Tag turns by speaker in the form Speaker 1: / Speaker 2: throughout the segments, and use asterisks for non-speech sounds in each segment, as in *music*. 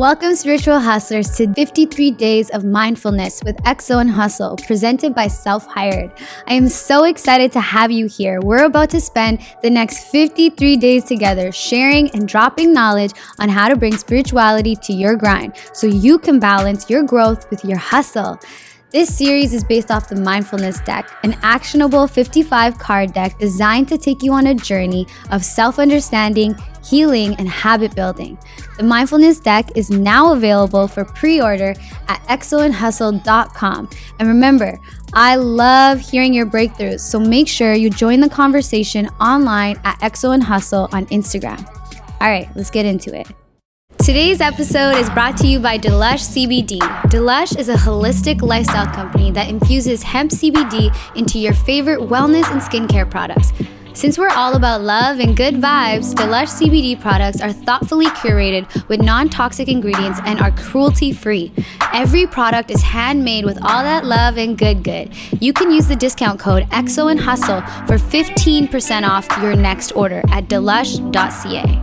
Speaker 1: Welcome, spiritual hustlers, to 53 Days of Mindfulness with XO and Hustle, presented by Self Hired. I am so excited to have you here. We're about to spend the next 53 days together sharing and dropping knowledge on how to bring spirituality to your grind so you can balance your growth with your hustle. This series is based off the Mindfulness Deck, an actionable 55 card deck designed to take you on a journey of self understanding, healing, and habit building. The Mindfulness Deck is now available for pre order at xoandhustle.com. And remember, I love hearing your breakthroughs, so make sure you join the conversation online at XO and Hustle on Instagram. All right, let's get into it. Today's episode is brought to you by Delush CBD. Delush is a holistic lifestyle company that infuses hemp CBD into your favorite wellness and skincare products. Since we're all about love and good vibes, Delush CBD products are thoughtfully curated with non toxic ingredients and are cruelty free. Every product is handmade with all that love and good good. You can use the discount code XO and Hustle for 15% off your next order at delush.ca.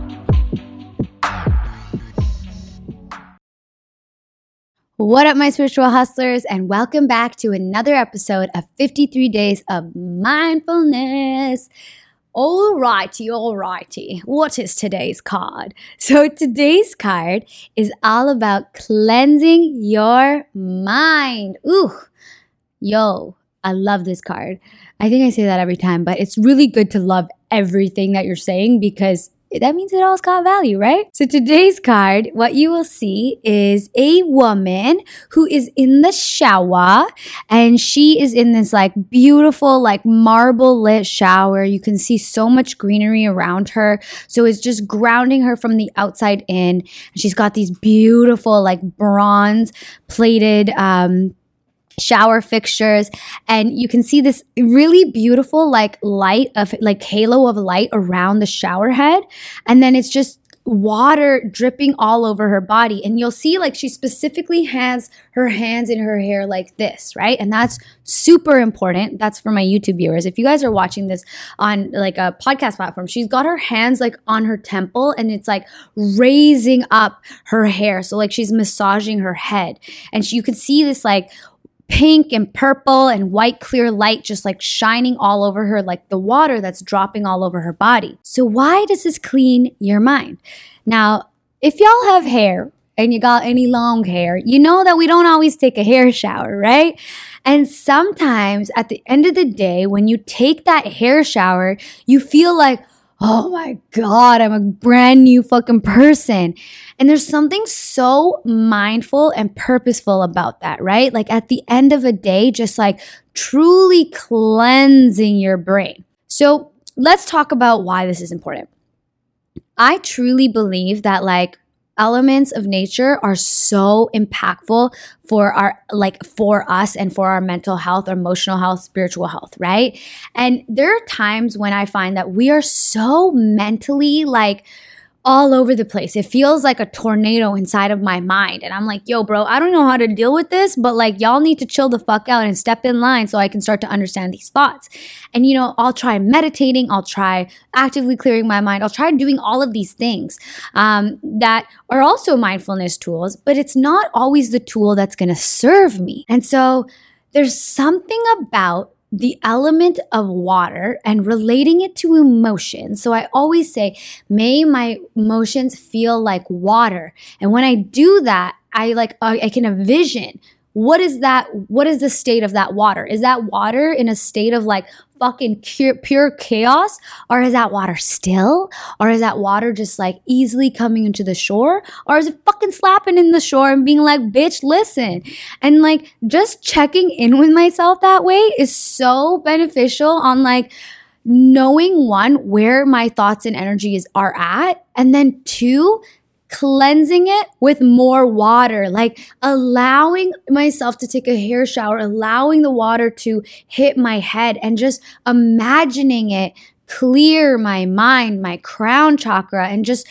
Speaker 1: What up, my spiritual hustlers, and welcome back to another episode of 53 Days of Mindfulness. Alrighty, alrighty. What is today's card? So, today's card is all about cleansing your mind. Ooh, yo, I love this card. I think I say that every time, but it's really good to love everything that you're saying because that means it all's got value, right? So today's card, what you will see is a woman who is in the shower and she is in this like beautiful, like marble lit shower. You can see so much greenery around her. So it's just grounding her from the outside in. She's got these beautiful, like bronze plated, um, shower fixtures and you can see this really beautiful like light of like halo of light around the shower head and then it's just water dripping all over her body and you'll see like she specifically has her hands in her hair like this right? And that's super important. That's for my youtube viewers. If you guys are watching this on like a podcast platform she's got her hands like on her temple and it's like raising up her hair. So like she's massaging her head. And she, you can see this like pink and purple and white clear light just like shining all over her, like the water that's dropping all over her body. So, why does this clean your mind? Now, if y'all have hair and you got any long hair, you know that we don't always take a hair shower, right? And sometimes at the end of the day, when you take that hair shower, you feel like, oh my God, I'm a brand new fucking person. And there's something so mindful and purposeful about that, right? Like at the end of a day, just like truly cleansing your brain. So let's talk about why this is important. I truly believe that like elements of nature are so impactful for our like for us and for our mental health emotional health spiritual health right? And there are times when i find that we are so mentally like all over the place. It feels like a tornado inside of my mind. And I'm like, yo, bro, I don't know how to deal with this, but like, y'all need to chill the fuck out and step in line so I can start to understand these thoughts. And, you know, I'll try meditating, I'll try actively clearing my mind, I'll try doing all of these things um, that are also mindfulness tools, but it's not always the tool that's gonna serve me. And so, there's something about the element of water and relating it to emotion. So I always say, may my emotions feel like water. And when I do that, I like, I can envision what is that what is the state of that water? Is that water in a state of like fucking pure, pure chaos? Or is that water still? Or is that water just like easily coming into the shore? Or is it fucking slapping in the shore and being like bitch listen. And like just checking in with myself that way is so beneficial on like knowing one where my thoughts and energies are at and then two cleansing it with more water, like allowing myself to take a hair shower, allowing the water to hit my head and just imagining it clear my mind, my crown chakra, and just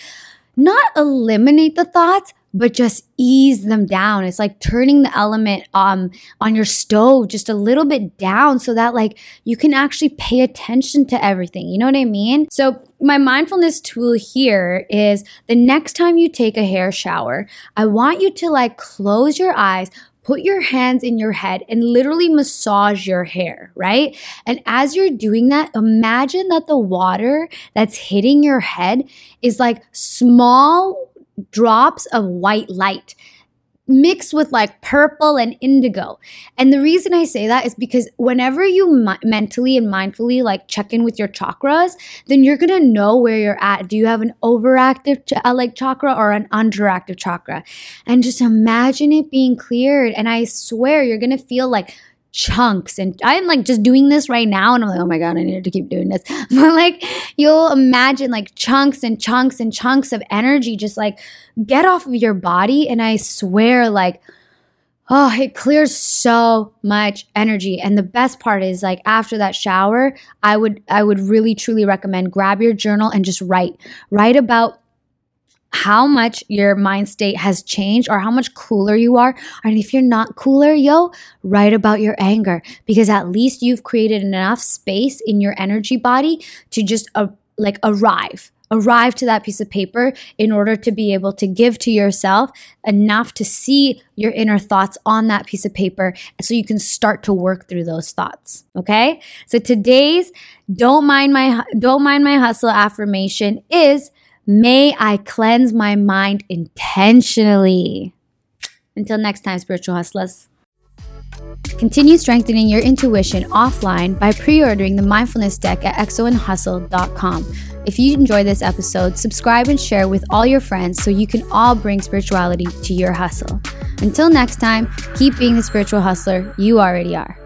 Speaker 1: not eliminate the thoughts, but just ease them down. It's like turning the element um on your stove just a little bit down so that like you can actually pay attention to everything. You know what I mean? So my mindfulness tool here is the next time you take a hair shower, I want you to like close your eyes, put your hands in your head and literally massage your hair, right? And as you're doing that, imagine that the water that's hitting your head is like small drops of white light mixed with like purple and indigo. And the reason I say that is because whenever you mi- mentally and mindfully like check in with your chakras, then you're going to know where you're at. Do you have an overactive ch- uh, like chakra or an underactive chakra? And just imagine it being cleared and I swear you're going to feel like chunks. And i'm like just doing this right now and i'm like oh my god i need to keep doing this. *laughs* But like you'll imagine like chunks and chunks and chunks of energy just like get off of your body and i swear like oh it clears so much energy. And the best part is like after that shower i would i would really truly recommend grab your journal and just write. Write about how much your mind state has changed or how much cooler you are. And if you're not cooler, yo, write about your anger because at least you've created enough space in your energy body to just uh, like arrive arrive to that piece of paper in order to be able to give to yourself enough to see your inner thoughts on that piece of paper so you can start to work through those thoughts okay so today's don't mind my don't mind my hustle affirmation is May I cleanse my mind intentionally. Until next time, spiritual hustlers. Continue strengthening your intuition offline by pre ordering the mindfulness deck at xoandhustle.com. If you enjoyed this episode, subscribe and share with all your friends so you can all bring spirituality to your hustle. Until next time, keep being the spiritual hustler you already are.